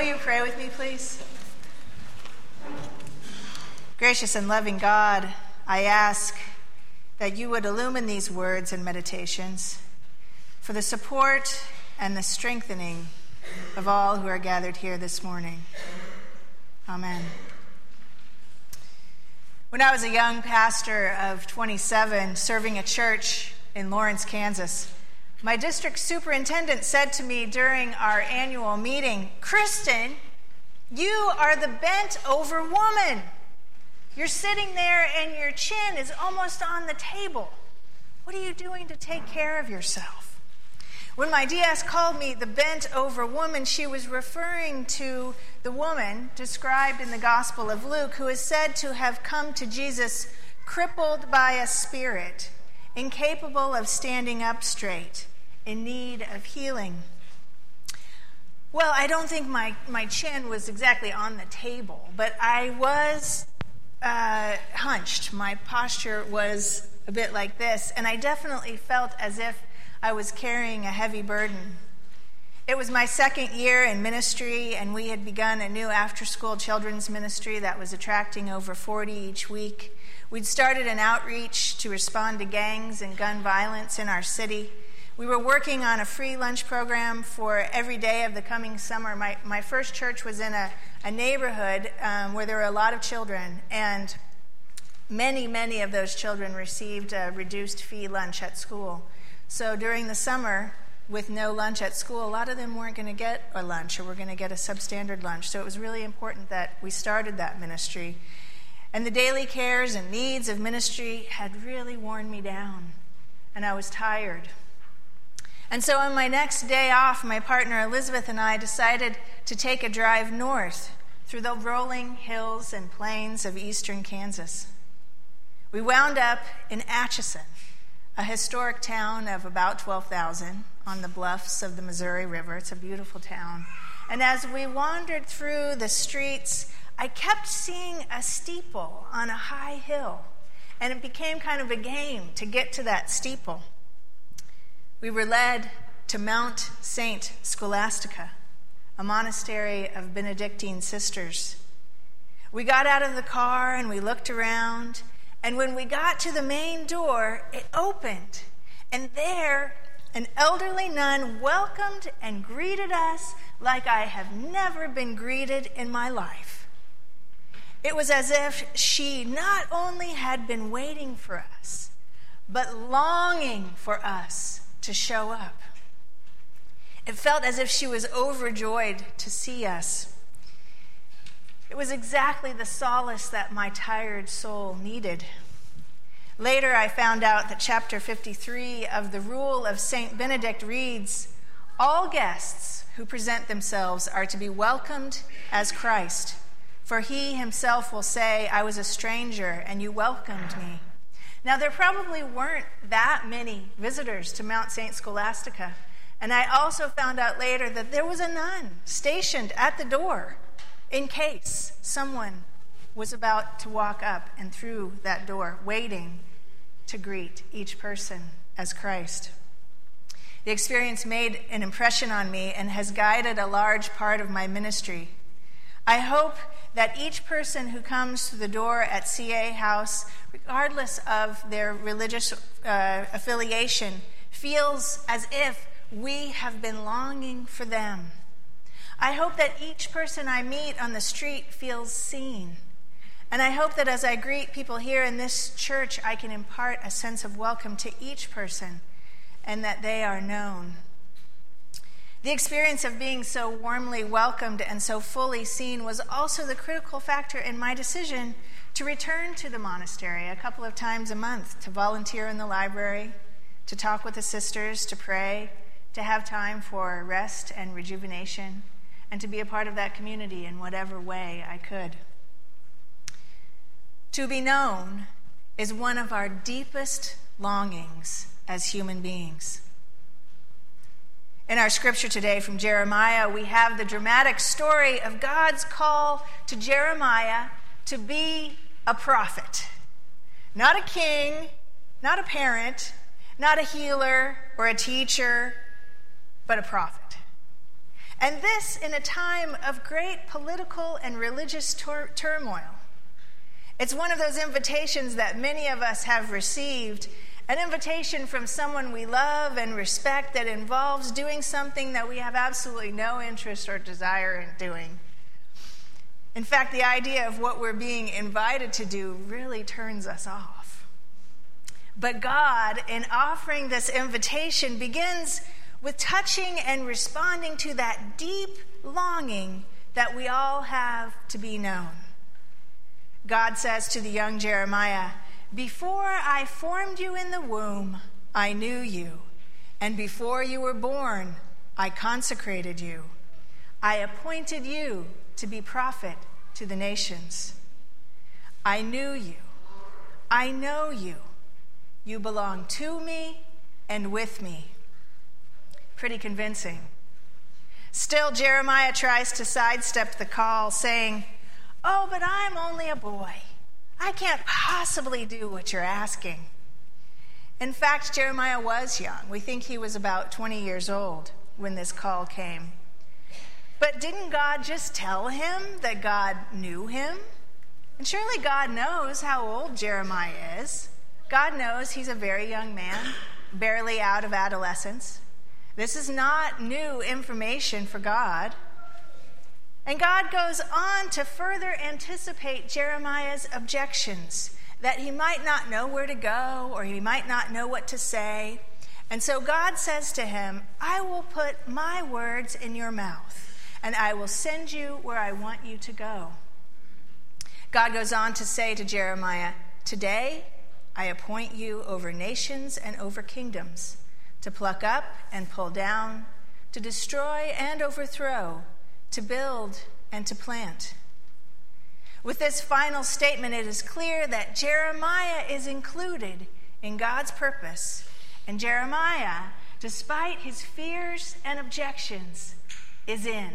Will you pray with me, please? Gracious and loving God, I ask that you would illumine these words and meditations for the support and the strengthening of all who are gathered here this morning. Amen. When I was a young pastor of 27 serving a church in Lawrence, Kansas, my district superintendent said to me during our annual meeting, Kristen, you are the bent over woman. You're sitting there and your chin is almost on the table. What are you doing to take care of yourself? When my DS called me the bent over woman, she was referring to the woman described in the Gospel of Luke who is said to have come to Jesus crippled by a spirit, incapable of standing up straight, in need of healing. Well, I don't think my, my chin was exactly on the table, but I was uh, hunched. My posture was a bit like this, and I definitely felt as if I was carrying a heavy burden. It was my second year in ministry, and we had begun a new after school children's ministry that was attracting over 40 each week. We'd started an outreach to respond to gangs and gun violence in our city. We were working on a free lunch program for every day of the coming summer. My, my first church was in a, a neighborhood um, where there were a lot of children, and many, many of those children received a reduced fee lunch at school. So during the summer, with no lunch at school, a lot of them weren't going to get a lunch or were going to get a substandard lunch. So it was really important that we started that ministry. And the daily cares and needs of ministry had really worn me down, and I was tired. And so on my next day off, my partner Elizabeth and I decided to take a drive north through the rolling hills and plains of eastern Kansas. We wound up in Atchison, a historic town of about 12,000 on the bluffs of the Missouri River. It's a beautiful town. And as we wandered through the streets, I kept seeing a steeple on a high hill, and it became kind of a game to get to that steeple we were led to Mount St. Scholastica, a monastery of Benedictine sisters. We got out of the car and we looked around, and when we got to the main door, it opened, and there an elderly nun welcomed and greeted us like I have never been greeted in my life. It was as if she not only had been waiting for us, but longing for us to show up. It felt as if she was overjoyed to see us. It was exactly the solace that my tired soul needed. Later, I found out that chapter 53 of the Rule of St. Benedict reads All guests who present themselves are to be welcomed as Christ, for he himself will say, I was a stranger and you welcomed me. Now, there probably weren't that many visitors to Mount St. Scholastica. And I also found out later that there was a nun stationed at the door in case someone was about to walk up and through that door, waiting to greet each person as Christ. The experience made an impression on me and has guided a large part of my ministry. I hope that each person who comes to the door at CA House, regardless of their religious uh, affiliation, feels as if we have been longing for them. I hope that each person I meet on the street feels seen. And I hope that as I greet people here in this church, I can impart a sense of welcome to each person and that they are known. The experience of being so warmly welcomed and so fully seen was also the critical factor in my decision to return to the monastery a couple of times a month to volunteer in the library, to talk with the sisters, to pray, to have time for rest and rejuvenation, and to be a part of that community in whatever way I could. To be known is one of our deepest longings as human beings. In our scripture today from Jeremiah, we have the dramatic story of God's call to Jeremiah to be a prophet. Not a king, not a parent, not a healer or a teacher, but a prophet. And this in a time of great political and religious tur- turmoil. It's one of those invitations that many of us have received an invitation from someone we love and respect that involves doing something that we have absolutely no interest or desire in doing. In fact, the idea of what we're being invited to do really turns us off. But God, in offering this invitation, begins with touching and responding to that deep longing that we all have to be known. God says to the young Jeremiah, before I formed you in the womb, I knew you, and before you were born, I consecrated you. I appointed you to be prophet to the nations. I knew you. I know you. You belong to me and with me. Pretty convincing. Still, Jeremiah tries to sidestep the call, saying, Oh, but I'm only a boy. I can't possibly do what you're asking. In fact, Jeremiah was young. We think he was about 20 years old when this call came. But didn't God just tell him that God knew him? And surely God knows how old Jeremiah is. God knows he's a very young man, barely out of adolescence. This is not new information for God. And God goes on to further anticipate Jeremiah's objections that he might not know where to go or he might not know what to say. And so God says to him, I will put my words in your mouth and I will send you where I want you to go. God goes on to say to Jeremiah, Today I appoint you over nations and over kingdoms, to pluck up and pull down, to destroy and overthrow to build, and to plant. With this final statement, it is clear that Jeremiah is included in God's purpose. And Jeremiah, despite his fears and objections, is in.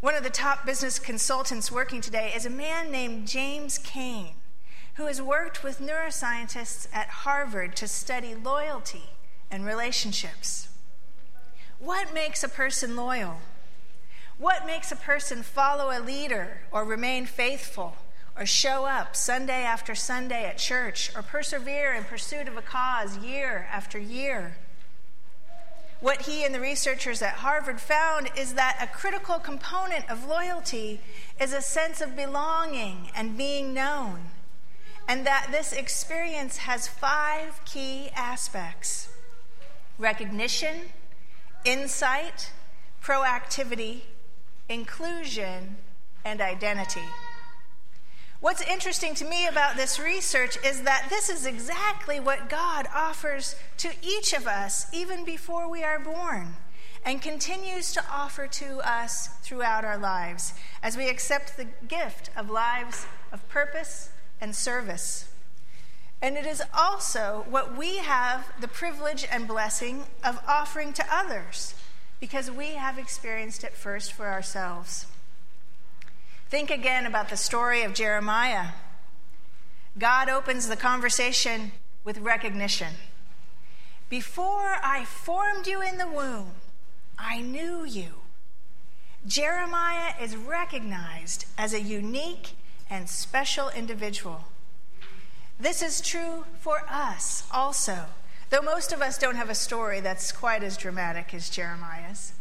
One of the top business consultants working today is a man named James Kane, who has worked with neuroscientists at Harvard to study loyalty and relationships. What makes a person loyal? What makes a person follow a leader or remain faithful or show up Sunday after Sunday at church or persevere in pursuit of a cause year after year? What he and the researchers at Harvard found is that a critical component of loyalty is a sense of belonging and being known, and that this experience has five key aspects recognition, insight, proactivity, inclusion, and identity. What's interesting to me about this research is that this is exactly what God offers to each of us even before we are born and continues to offer to us throughout our lives as we accept the gift of lives of purpose and service. And it is also what we have the privilege and blessing of offering to others because we have experienced it first for ourselves. Think again about the story of Jeremiah. God opens the conversation with recognition. Before I formed you in the womb, I knew you. Jeremiah is recognized as a unique and special individual. This is true for us also. Though most of us don't have a story that's quite as dramatic as Jeremiah's,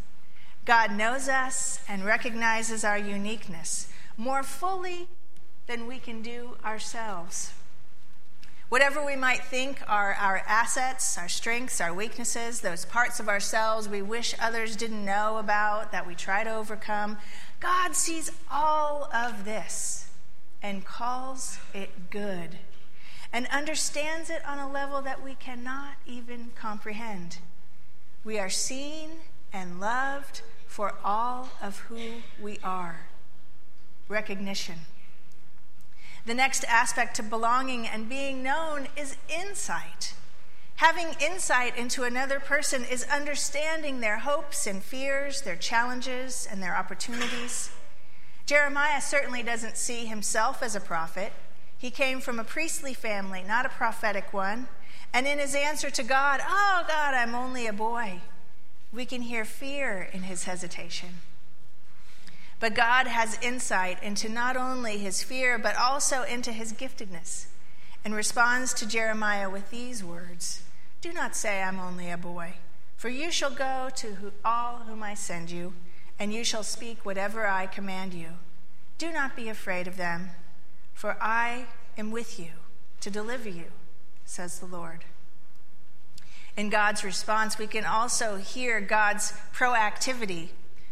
God knows us and recognizes our uniqueness more fully than we can do ourselves. Whatever we might think are our assets, our strengths, our weaknesses, those parts of ourselves we wish others didn't know about, that we try to overcome, God sees all of this and calls it good and understands it on a level that we cannot even comprehend. We are seen and loved for all of who we are. Recognition. The next aspect to belonging and being known is insight. Having insight into another person is understanding their hopes and fears, their challenges, and their opportunities. Jeremiah certainly doesn't see himself as a prophet. He came from a priestly family, not a prophetic one. And in his answer to God, Oh, God, I'm only a boy, we can hear fear in his hesitation. But God has insight into not only his fear, but also into his giftedness, and responds to Jeremiah with these words Do not say, I'm only a boy, for you shall go to all whom I send you, and you shall speak whatever I command you. Do not be afraid of them, for I am with you to deliver you, says the Lord. In God's response, we can also hear God's proactivity,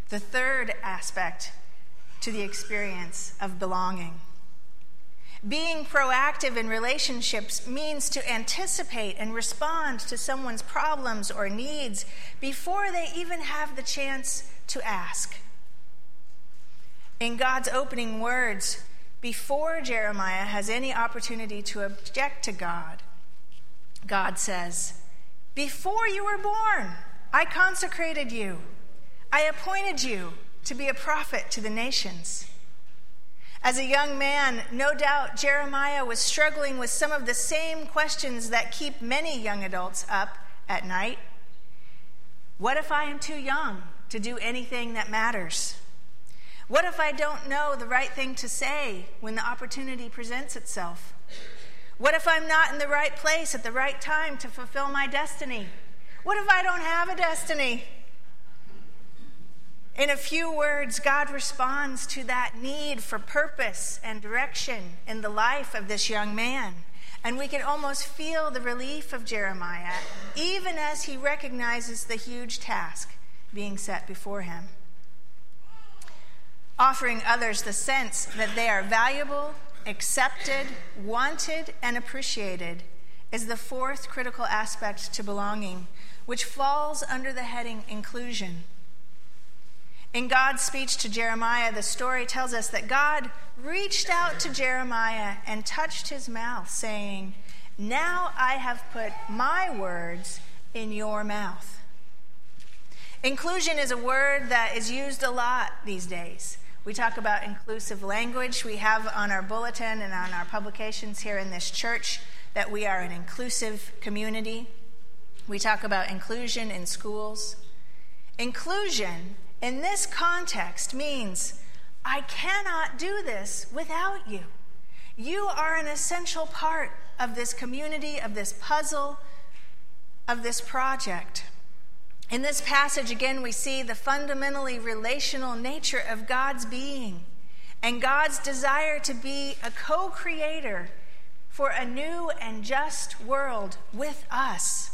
the third aspect to the experience of belonging. Being proactive in relationships means to anticipate and respond to someone's problems or needs before they even have the chance to ask. In God's opening words, before Jeremiah has any opportunity to object to God, God says, Before you were born, I consecrated you, I appointed you to be a prophet to the nations. As a young man, no doubt Jeremiah was struggling with some of the same questions that keep many young adults up at night. What if I am too young to do anything that matters? What if I don't know the right thing to say when the opportunity presents itself? What if I'm not in the right place at the right time to fulfill my destiny? What if I don't have a destiny? In a few words, God responds to that need for purpose and direction in the life of this young man. And we can almost feel the relief of Jeremiah, even as he recognizes the huge task being set before him offering others the sense that they are valuable, accepted, wanted, and appreciated is the fourth critical aspect to belonging, which falls under the heading inclusion. In God's speech to Jeremiah, the story tells us that God reached out to Jeremiah and touched his mouth, saying, Now I have put my words in your mouth. Inclusion is a word that is used a lot these days. We talk about inclusive language. We have on our bulletin and on our publications here in this church that we are an inclusive community. We talk about inclusion in schools. Inclusion in this context means I cannot do this without you. You are an essential part of this community, of this puzzle, of this project. In this passage, again, we see the fundamentally relational nature of God's being and God's desire to be a co creator for a new and just world with us.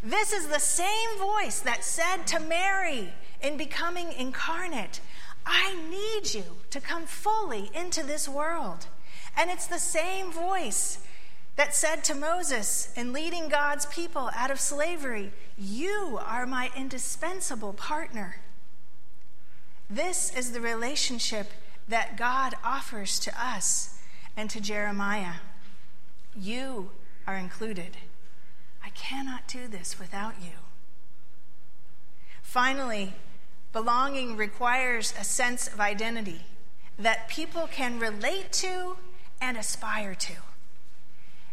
This is the same voice that said to Mary in becoming incarnate, I need you to come fully into this world. And it's the same voice that said to Moses in leading God's people out of slavery, You are my indispensable partner. This is the relationship that God offers to us and to Jeremiah. You are included. I cannot do this without you. Finally, belonging requires a sense of identity that people can relate to and aspire to.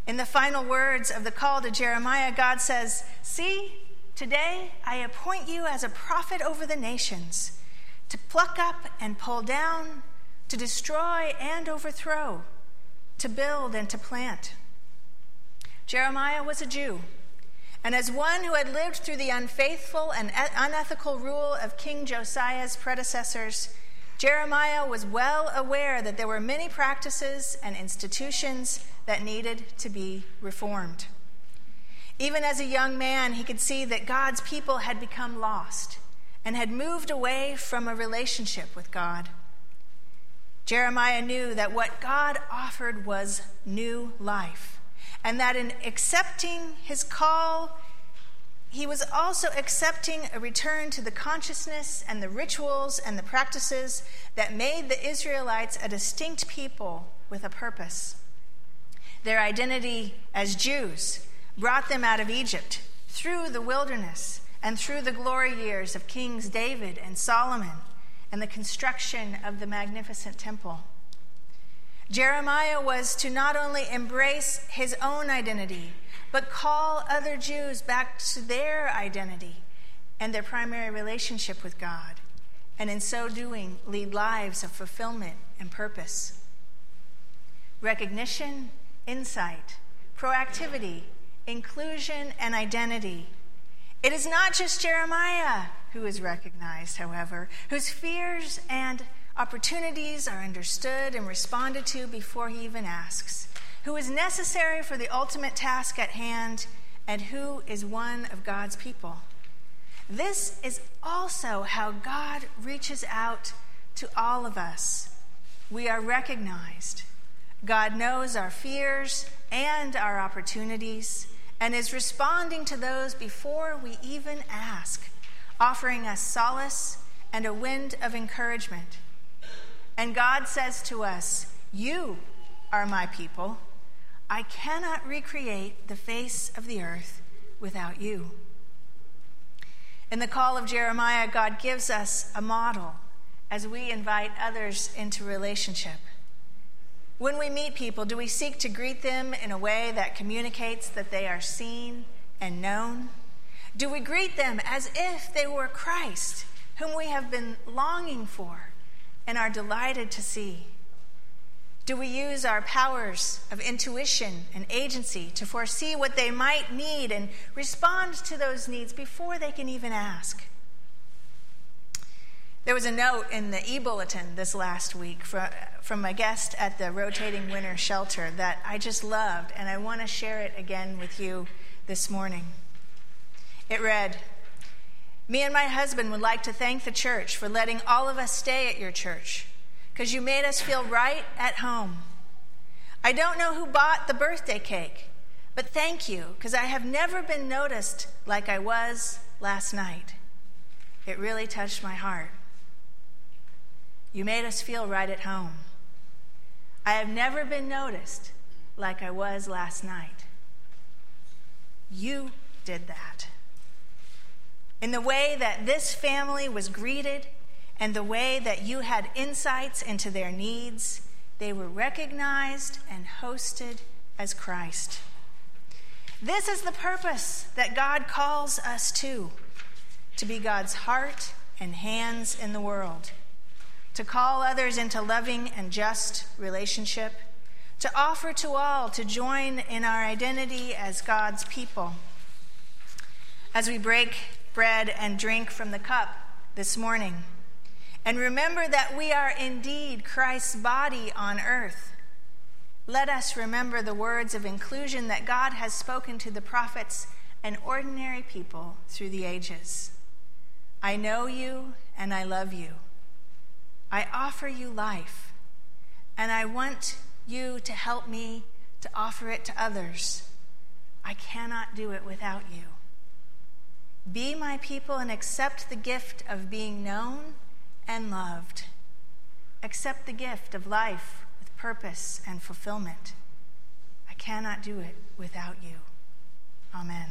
In the final words of the call to Jeremiah, God says, See, today I appoint you as a prophet over the nations, to pluck up and pull down, to destroy and overthrow, to build and to plant. Jeremiah was a Jew, and as one who had lived through the unfaithful and unethical rule of King Josiah's predecessors, Jeremiah was well aware that there were many practices and institutions that needed to be reformed. Even as a young man, he could see that God's people had become lost and had moved away from a relationship with God. Jeremiah knew that what God offered was new life, and that in accepting his call, he was also accepting a return to the consciousness and the rituals and the practices that made the Israelites a distinct people with a purpose. Their identity as Jews brought them out of Egypt through the wilderness and through the glory years of Kings David and Solomon and the construction of the magnificent temple. Jeremiah was to not only embrace his own identity, but call other Jews back to their identity and their primary relationship with God, and in so doing, lead lives of fulfillment and purpose. Recognition, insight, proactivity, inclusion, and identity. It is not just Jeremiah who is recognized, however, whose fears and opportunities are understood and responded to before he even asks, who is necessary for the ultimate task at hand, and who is one of God's people. This is also how God reaches out to all of us. We are recognized. God knows our fears and our opportunities and is responding to those before we even ask, offering us solace and a wind of encouragement. And God says to us, You are my people. I cannot recreate the face of the earth without you. In the call of Jeremiah, God gives us a model as we invite others into relationship. When we meet people, do we seek to greet them in a way that communicates that they are seen and known? Do we greet them as if they were Christ, whom we have been longing for and are delighted to see? Do we use our powers of intuition and agency to foresee what they might need and respond to those needs before they can even ask? There was a note in the e bulletin this last week from a guest at the rotating winter shelter that I just loved, and I want to share it again with you this morning. It read Me and my husband would like to thank the church for letting all of us stay at your church because you made us feel right at home. I don't know who bought the birthday cake, but thank you because I have never been noticed like I was last night. It really touched my heart. You made us feel right at home. I have never been noticed like I was last night. You did that. In the way that this family was greeted and the way that you had insights into their needs, they were recognized and hosted as Christ. This is the purpose that God calls us to to be God's heart and hands in the world, to call others into loving and just relationship, to offer to all to join in our identity as God's people. As we break bread and drink from the cup this morning, and remember that we are indeed Christ's body on earth. Let us remember the words of inclusion that God has spoken to the prophets and ordinary people through the ages. I know you and I love you. I offer you life, and I want you to help me to offer it to others. I cannot do it without you. Be my people and accept the gift of being known and loved. Accept the gift of life with purpose and fulfillment. I cannot do it without you. Amen.